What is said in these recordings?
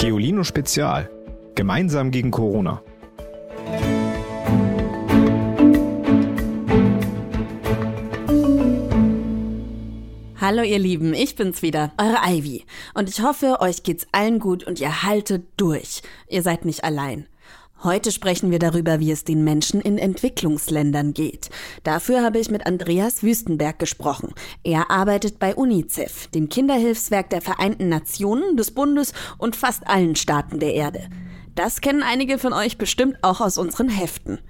Geolino Spezial. Gemeinsam gegen Corona. Hallo ihr Lieben, ich bin's wieder, eure Ivy. Und ich hoffe, euch geht's allen gut und ihr haltet durch. Ihr seid nicht allein. Heute sprechen wir darüber, wie es den Menschen in Entwicklungsländern geht. Dafür habe ich mit Andreas Wüstenberg gesprochen. Er arbeitet bei UNICEF, dem Kinderhilfswerk der Vereinten Nationen, des Bundes und fast allen Staaten der Erde. Das kennen einige von euch bestimmt auch aus unseren Heften.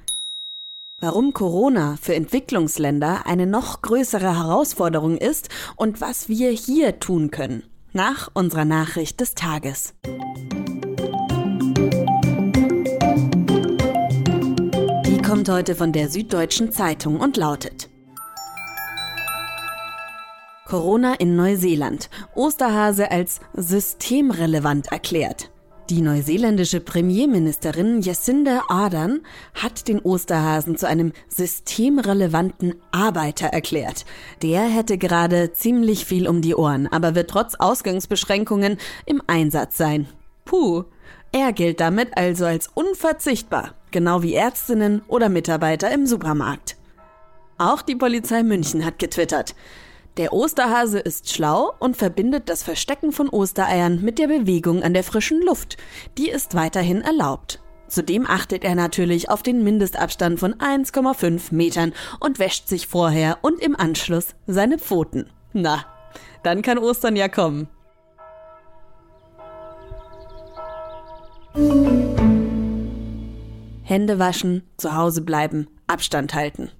Warum Corona für Entwicklungsländer eine noch größere Herausforderung ist und was wir hier tun können. Nach unserer Nachricht des Tages. Kommt heute von der Süddeutschen Zeitung und lautet Corona in Neuseeland. Osterhase als systemrelevant erklärt. Die neuseeländische Premierministerin Jacinda Ardern hat den Osterhasen zu einem systemrelevanten Arbeiter erklärt. Der hätte gerade ziemlich viel um die Ohren, aber wird trotz Ausgangsbeschränkungen im Einsatz sein. Puh, er gilt damit also als unverzichtbar genau wie Ärztinnen oder Mitarbeiter im Supermarkt. Auch die Polizei München hat getwittert. Der Osterhase ist schlau und verbindet das Verstecken von Ostereiern mit der Bewegung an der frischen Luft. Die ist weiterhin erlaubt. Zudem achtet er natürlich auf den Mindestabstand von 1,5 Metern und wäscht sich vorher und im Anschluss seine Pfoten. Na, dann kann Ostern ja kommen. Hände waschen, zu Hause bleiben, Abstand halten.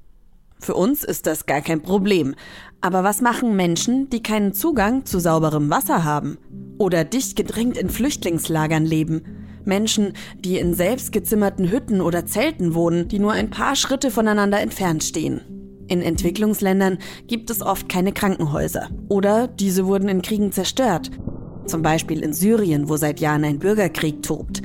Für uns ist das gar kein Problem. Aber was machen Menschen, die keinen Zugang zu sauberem Wasser haben? Oder dicht gedrängt in Flüchtlingslagern leben? Menschen, die in selbstgezimmerten Hütten oder Zelten wohnen, die nur ein paar Schritte voneinander entfernt stehen. In Entwicklungsländern gibt es oft keine Krankenhäuser. Oder diese wurden in Kriegen zerstört. Zum Beispiel in Syrien, wo seit Jahren ein Bürgerkrieg tobt.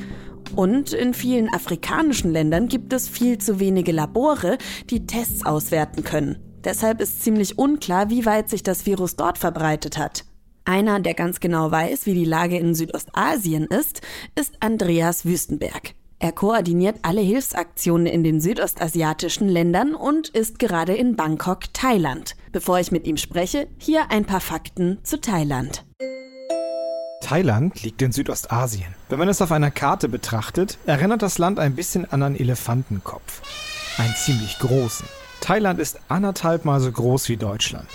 Und in vielen afrikanischen Ländern gibt es viel zu wenige Labore, die Tests auswerten können. Deshalb ist ziemlich unklar, wie weit sich das Virus dort verbreitet hat. Einer, der ganz genau weiß, wie die Lage in Südostasien ist, ist Andreas Wüstenberg. Er koordiniert alle Hilfsaktionen in den südostasiatischen Ländern und ist gerade in Bangkok, Thailand. Bevor ich mit ihm spreche, hier ein paar Fakten zu Thailand. Thailand liegt in Südostasien. Wenn man es auf einer Karte betrachtet, erinnert das Land ein bisschen an einen Elefantenkopf. Einen ziemlich großen. Thailand ist anderthalb Mal so groß wie Deutschland.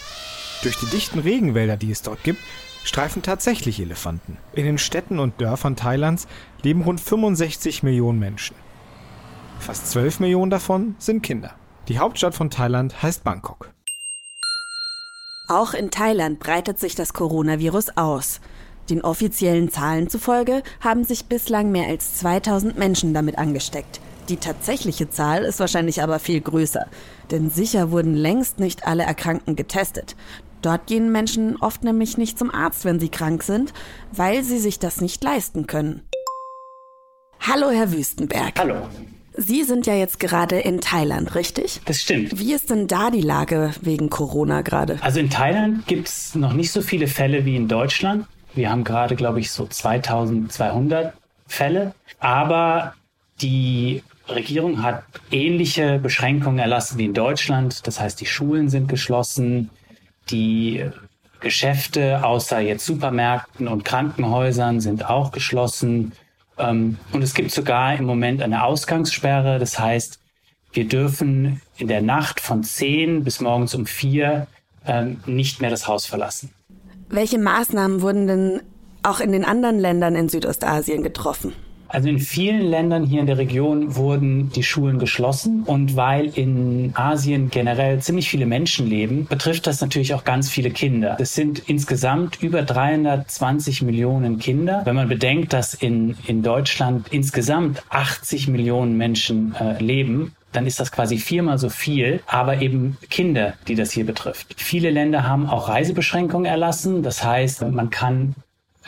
Durch die dichten Regenwälder, die es dort gibt, streifen tatsächlich Elefanten. In den Städten und Dörfern Thailands leben rund 65 Millionen Menschen. Fast 12 Millionen davon sind Kinder. Die Hauptstadt von Thailand heißt Bangkok. Auch in Thailand breitet sich das Coronavirus aus. Den offiziellen Zahlen zufolge haben sich bislang mehr als 2000 Menschen damit angesteckt. Die tatsächliche Zahl ist wahrscheinlich aber viel größer, denn sicher wurden längst nicht alle Erkrankten getestet. Dort gehen Menschen oft nämlich nicht zum Arzt, wenn sie krank sind, weil sie sich das nicht leisten können. Hallo, Herr Wüstenberg. Hallo. Sie sind ja jetzt gerade in Thailand, richtig? Das stimmt. Wie ist denn da die Lage wegen Corona gerade? Also in Thailand gibt es noch nicht so viele Fälle wie in Deutschland. Wir haben gerade, glaube ich, so 2200 Fälle. Aber die Regierung hat ähnliche Beschränkungen erlassen wie in Deutschland. Das heißt, die Schulen sind geschlossen, die Geschäfte außer jetzt Supermärkten und Krankenhäusern sind auch geschlossen. Ähm, und es gibt sogar im Moment eine Ausgangssperre. Das heißt, wir dürfen in der Nacht von 10 bis morgens um 4 ähm, nicht mehr das Haus verlassen. Welche Maßnahmen wurden denn auch in den anderen Ländern in Südostasien getroffen? Also in vielen Ländern hier in der Region wurden die Schulen geschlossen und weil in Asien generell ziemlich viele Menschen leben, betrifft das natürlich auch ganz viele Kinder. Es sind insgesamt über 320 Millionen Kinder. Wenn man bedenkt, dass in, in Deutschland insgesamt 80 Millionen Menschen äh, leben, dann ist das quasi viermal so viel, aber eben Kinder, die das hier betrifft. Viele Länder haben auch Reisebeschränkungen erlassen. Das heißt, man kann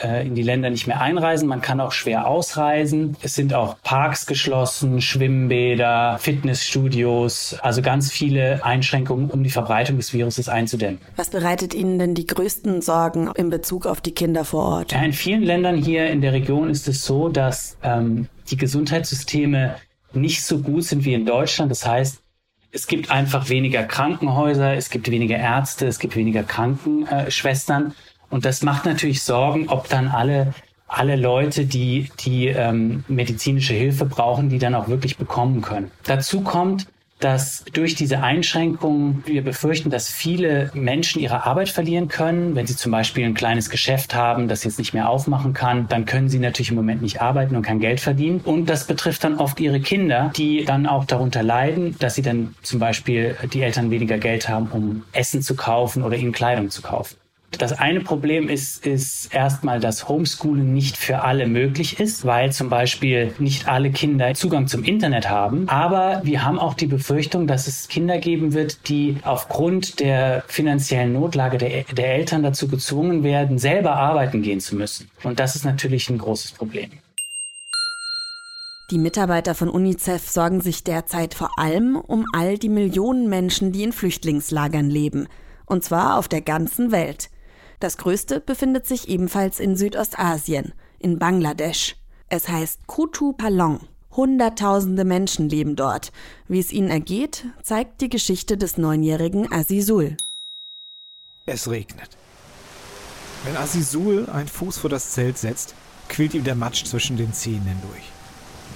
äh, in die Länder nicht mehr einreisen. Man kann auch schwer ausreisen. Es sind auch Parks geschlossen, Schwimmbäder, Fitnessstudios, also ganz viele Einschränkungen, um die Verbreitung des Viruses einzudämmen. Was bereitet Ihnen denn die größten Sorgen in Bezug auf die Kinder vor Ort? Ja, in vielen Ländern hier in der Region ist es so, dass ähm, die Gesundheitssysteme nicht so gut sind wie in Deutschland. Das heißt, es gibt einfach weniger Krankenhäuser, es gibt weniger Ärzte, es gibt weniger Krankenschwestern. Und das macht natürlich Sorgen, ob dann alle, alle Leute, die, die ähm, medizinische Hilfe brauchen, die dann auch wirklich bekommen können. Dazu kommt, dass durch diese Einschränkungen wir befürchten, dass viele Menschen ihre Arbeit verlieren können. Wenn sie zum Beispiel ein kleines Geschäft haben, das jetzt nicht mehr aufmachen kann, dann können sie natürlich im Moment nicht arbeiten und kein Geld verdienen. Und das betrifft dann oft ihre Kinder, die dann auch darunter leiden, dass sie dann zum Beispiel die Eltern weniger Geld haben, um Essen zu kaufen oder ihnen Kleidung zu kaufen. Das eine Problem ist, ist erstmal, dass Homeschooling nicht für alle möglich ist, weil zum Beispiel nicht alle Kinder Zugang zum Internet haben. Aber wir haben auch die Befürchtung, dass es Kinder geben wird, die aufgrund der finanziellen Notlage der, der Eltern dazu gezwungen werden, selber arbeiten gehen zu müssen. Und das ist natürlich ein großes Problem. Die Mitarbeiter von UNICEF sorgen sich derzeit vor allem um all die Millionen Menschen, die in Flüchtlingslagern leben. Und zwar auf der ganzen Welt. Das größte befindet sich ebenfalls in Südostasien, in Bangladesch. Es heißt Kutu Palong. Hunderttausende Menschen leben dort. Wie es ihnen ergeht, zeigt die Geschichte des neunjährigen Azizul. Es regnet. Wenn Azizul einen Fuß vor das Zelt setzt, quillt ihm der Matsch zwischen den Zähnen hindurch.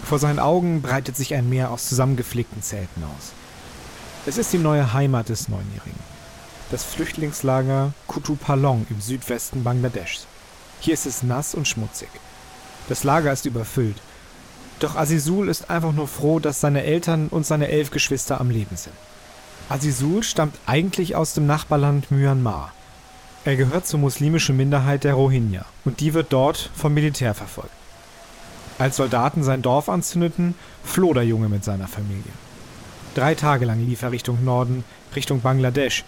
Vor seinen Augen breitet sich ein Meer aus zusammengeflickten Zelten aus. Es ist die neue Heimat des Neunjährigen das Flüchtlingslager Kutupalong im Südwesten Bangladeschs. Hier ist es nass und schmutzig. Das Lager ist überfüllt. Doch Azizul ist einfach nur froh, dass seine Eltern und seine elf Geschwister am Leben sind. Azizul stammt eigentlich aus dem Nachbarland Myanmar. Er gehört zur muslimischen Minderheit der Rohingya und die wird dort vom Militär verfolgt. Als Soldaten sein Dorf anzündeten, floh der Junge mit seiner Familie. Drei Tage lang lief er Richtung Norden, Richtung Bangladesch,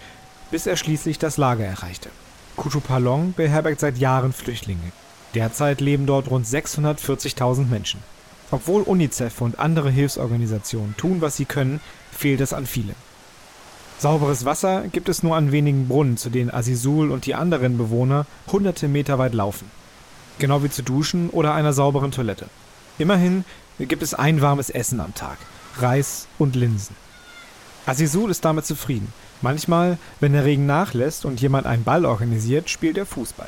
bis er schließlich das Lager erreichte. Kutupalong beherbergt seit Jahren Flüchtlinge. Derzeit leben dort rund 640.000 Menschen. Obwohl UNICEF und andere Hilfsorganisationen tun, was sie können, fehlt es an vielen. Sauberes Wasser gibt es nur an wenigen Brunnen, zu denen Azizul und die anderen Bewohner hunderte Meter weit laufen. Genau wie zu duschen oder einer sauberen Toilette. Immerhin gibt es ein warmes Essen am Tag, Reis und Linsen. Azizul ist damit zufrieden Manchmal, wenn der Regen nachlässt und jemand einen Ball organisiert, spielt er Fußball.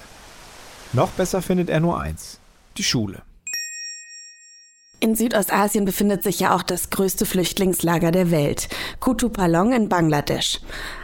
Noch besser findet er nur eins, die Schule. In Südostasien befindet sich ja auch das größte Flüchtlingslager der Welt, Kutupalong in Bangladesch.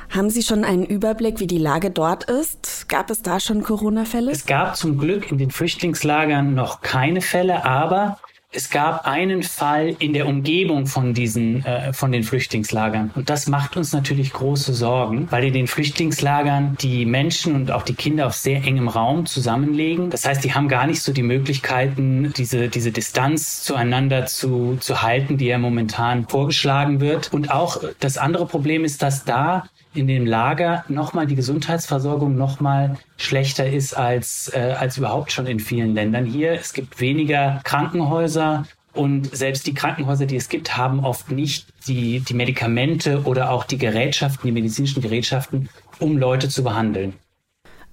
Haben Sie schon einen Überblick, wie die Lage dort ist? Gab es da schon Corona-Fälle? Es gab zum Glück in den Flüchtlingslagern noch keine Fälle, aber es gab einen Fall in der Umgebung von diesen, äh, von den Flüchtlingslagern. Und das macht uns natürlich große Sorgen, weil in den Flüchtlingslagern die Menschen und auch die Kinder auf sehr engem Raum zusammenlegen. Das heißt, die haben gar nicht so die Möglichkeiten, diese, diese Distanz zueinander zu, zu halten, die ja momentan vorgeschlagen wird. Und auch das andere Problem ist, dass da in dem Lager nochmal die Gesundheitsversorgung nochmal schlechter ist als, äh, als überhaupt schon in vielen Ländern hier. Es gibt weniger Krankenhäuser und selbst die Krankenhäuser, die es gibt, haben oft nicht die, die Medikamente oder auch die Gerätschaften, die medizinischen Gerätschaften, um Leute zu behandeln.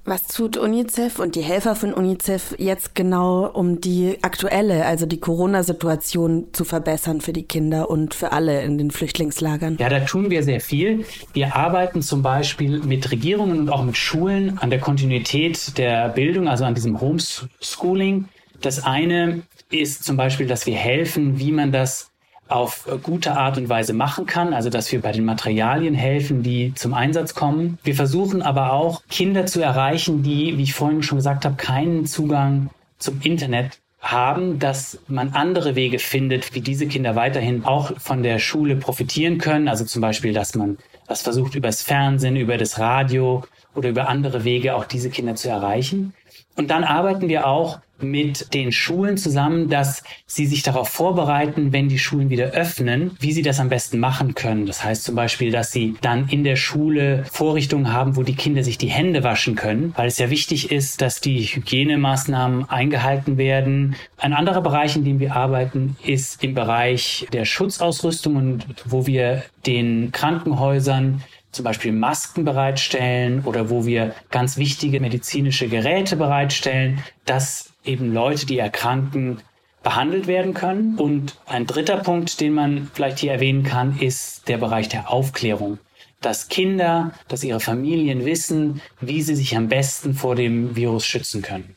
Was tut UNICEF und die Helfer von UNICEF jetzt genau, um die aktuelle, also die Corona-Situation zu verbessern für die Kinder und für alle in den Flüchtlingslagern? Ja, da tun wir sehr viel. Wir arbeiten zum Beispiel mit Regierungen und auch mit Schulen an der Kontinuität der Bildung, also an diesem Homeschooling. Das eine ist zum Beispiel, dass wir helfen, wie man das auf gute Art und Weise machen kann, also dass wir bei den Materialien helfen, die zum Einsatz kommen. Wir versuchen aber auch Kinder zu erreichen, die, wie ich vorhin schon gesagt habe, keinen Zugang zum Internet haben, dass man andere Wege findet, wie diese Kinder weiterhin auch von der Schule profitieren können. Also zum Beispiel, dass man das versucht, übers Fernsehen, über das Radio oder über andere Wege auch diese Kinder zu erreichen. Und dann arbeiten wir auch mit den Schulen zusammen, dass sie sich darauf vorbereiten, wenn die Schulen wieder öffnen, wie sie das am besten machen können. Das heißt zum Beispiel, dass sie dann in der Schule Vorrichtungen haben, wo die Kinder sich die Hände waschen können, weil es ja wichtig ist, dass die Hygienemaßnahmen eingehalten werden. Ein anderer Bereich, in dem wir arbeiten, ist im Bereich der Schutzausrüstung und wo wir den Krankenhäusern zum Beispiel Masken bereitstellen oder wo wir ganz wichtige medizinische Geräte bereitstellen, dass eben Leute, die erkranken, behandelt werden können. Und ein dritter Punkt, den man vielleicht hier erwähnen kann, ist der Bereich der Aufklärung. Dass Kinder, dass ihre Familien wissen, wie sie sich am besten vor dem Virus schützen können.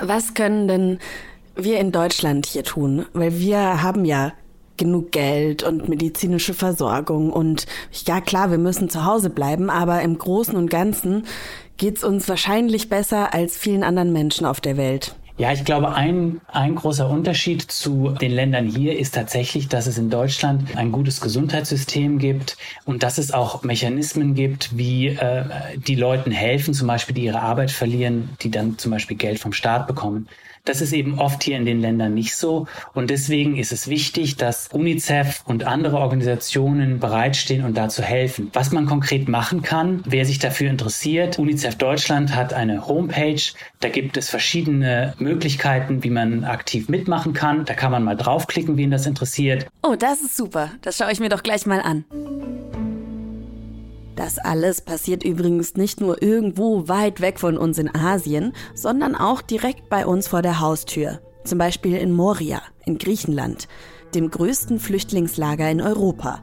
Was können denn wir in Deutschland hier tun? Weil wir haben ja genug Geld und medizinische Versorgung und ja klar, wir müssen zu Hause bleiben, aber im Großen und Ganzen geht's uns wahrscheinlich besser als vielen anderen Menschen auf der Welt. Ja, ich glaube, ein, ein großer Unterschied zu den Ländern hier ist tatsächlich, dass es in Deutschland ein gutes Gesundheitssystem gibt und dass es auch Mechanismen gibt, wie äh, die Leuten helfen, zum Beispiel, die ihre Arbeit verlieren, die dann zum Beispiel Geld vom Staat bekommen. Das ist eben oft hier in den Ländern nicht so. Und deswegen ist es wichtig, dass UNICEF und andere Organisationen bereitstehen und dazu helfen. Was man konkret machen kann, wer sich dafür interessiert, UNICEF Deutschland hat eine Homepage. Da gibt es verschiedene Möglichkeiten, wie man aktiv mitmachen kann. Da kann man mal draufklicken, wen das interessiert. Oh, das ist super. Das schaue ich mir doch gleich mal an. Das alles passiert übrigens nicht nur irgendwo weit weg von uns in Asien, sondern auch direkt bei uns vor der Haustür. Zum Beispiel in Moria, in Griechenland, dem größten Flüchtlingslager in Europa.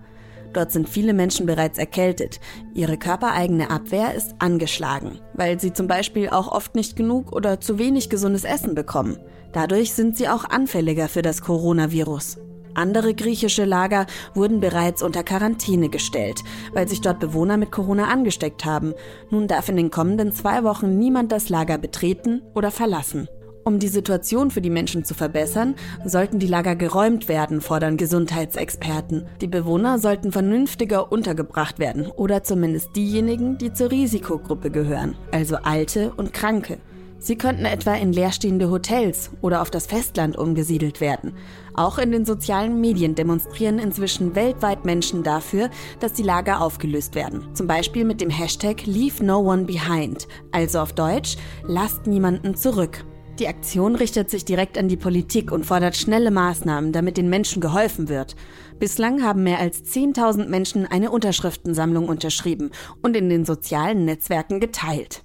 Dort sind viele Menschen bereits erkältet. Ihre körpereigene Abwehr ist angeschlagen, weil sie zum Beispiel auch oft nicht genug oder zu wenig gesundes Essen bekommen. Dadurch sind sie auch anfälliger für das Coronavirus. Andere griechische Lager wurden bereits unter Quarantäne gestellt, weil sich dort Bewohner mit Corona angesteckt haben. Nun darf in den kommenden zwei Wochen niemand das Lager betreten oder verlassen. Um die Situation für die Menschen zu verbessern, sollten die Lager geräumt werden, fordern Gesundheitsexperten. Die Bewohner sollten vernünftiger untergebracht werden oder zumindest diejenigen, die zur Risikogruppe gehören, also Alte und Kranke. Sie könnten etwa in leerstehende Hotels oder auf das Festland umgesiedelt werden. Auch in den sozialen Medien demonstrieren inzwischen weltweit Menschen dafür, dass die Lager aufgelöst werden. Zum Beispiel mit dem Hashtag Leave No One Behind, also auf Deutsch Lasst niemanden zurück. Die Aktion richtet sich direkt an die Politik und fordert schnelle Maßnahmen, damit den Menschen geholfen wird. Bislang haben mehr als 10.000 Menschen eine Unterschriftensammlung unterschrieben und in den sozialen Netzwerken geteilt.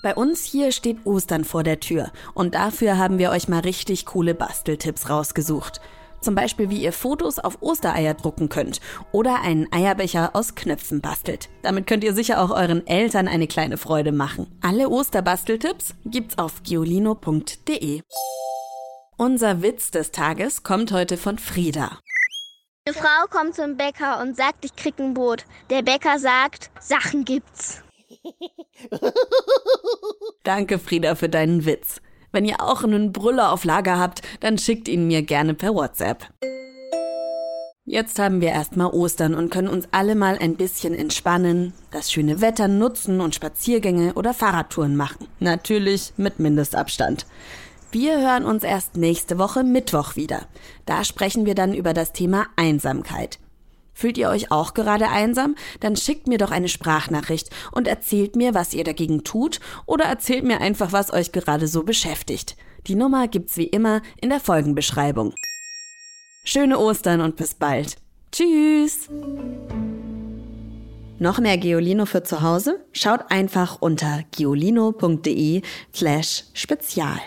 Bei uns hier steht Ostern vor der Tür und dafür haben wir euch mal richtig coole Basteltipps rausgesucht. Zum Beispiel, wie ihr Fotos auf Ostereier drucken könnt oder einen Eierbecher aus Knöpfen bastelt. Damit könnt ihr sicher auch euren Eltern eine kleine Freude machen. Alle Osterbasteltipps gibt's auf giolino.de. Unser Witz des Tages kommt heute von Frieda. Eine Frau kommt zum Bäcker und sagt, ich krieg ein Boot. Der Bäcker sagt, Sachen gibt's. Danke, Frieda, für deinen Witz. Wenn ihr auch einen Brüller auf Lager habt, dann schickt ihn mir gerne per WhatsApp. Jetzt haben wir erstmal Ostern und können uns alle mal ein bisschen entspannen, das schöne Wetter nutzen und Spaziergänge oder Fahrradtouren machen. Natürlich mit Mindestabstand. Wir hören uns erst nächste Woche Mittwoch wieder. Da sprechen wir dann über das Thema Einsamkeit. Fühlt ihr euch auch gerade einsam? Dann schickt mir doch eine Sprachnachricht und erzählt mir, was ihr dagegen tut oder erzählt mir einfach, was euch gerade so beschäftigt. Die Nummer gibt's wie immer in der Folgenbeschreibung. Schöne Ostern und bis bald. Tschüss! Noch mehr Geolino für zu Hause? Schaut einfach unter geolino.de slash spezial.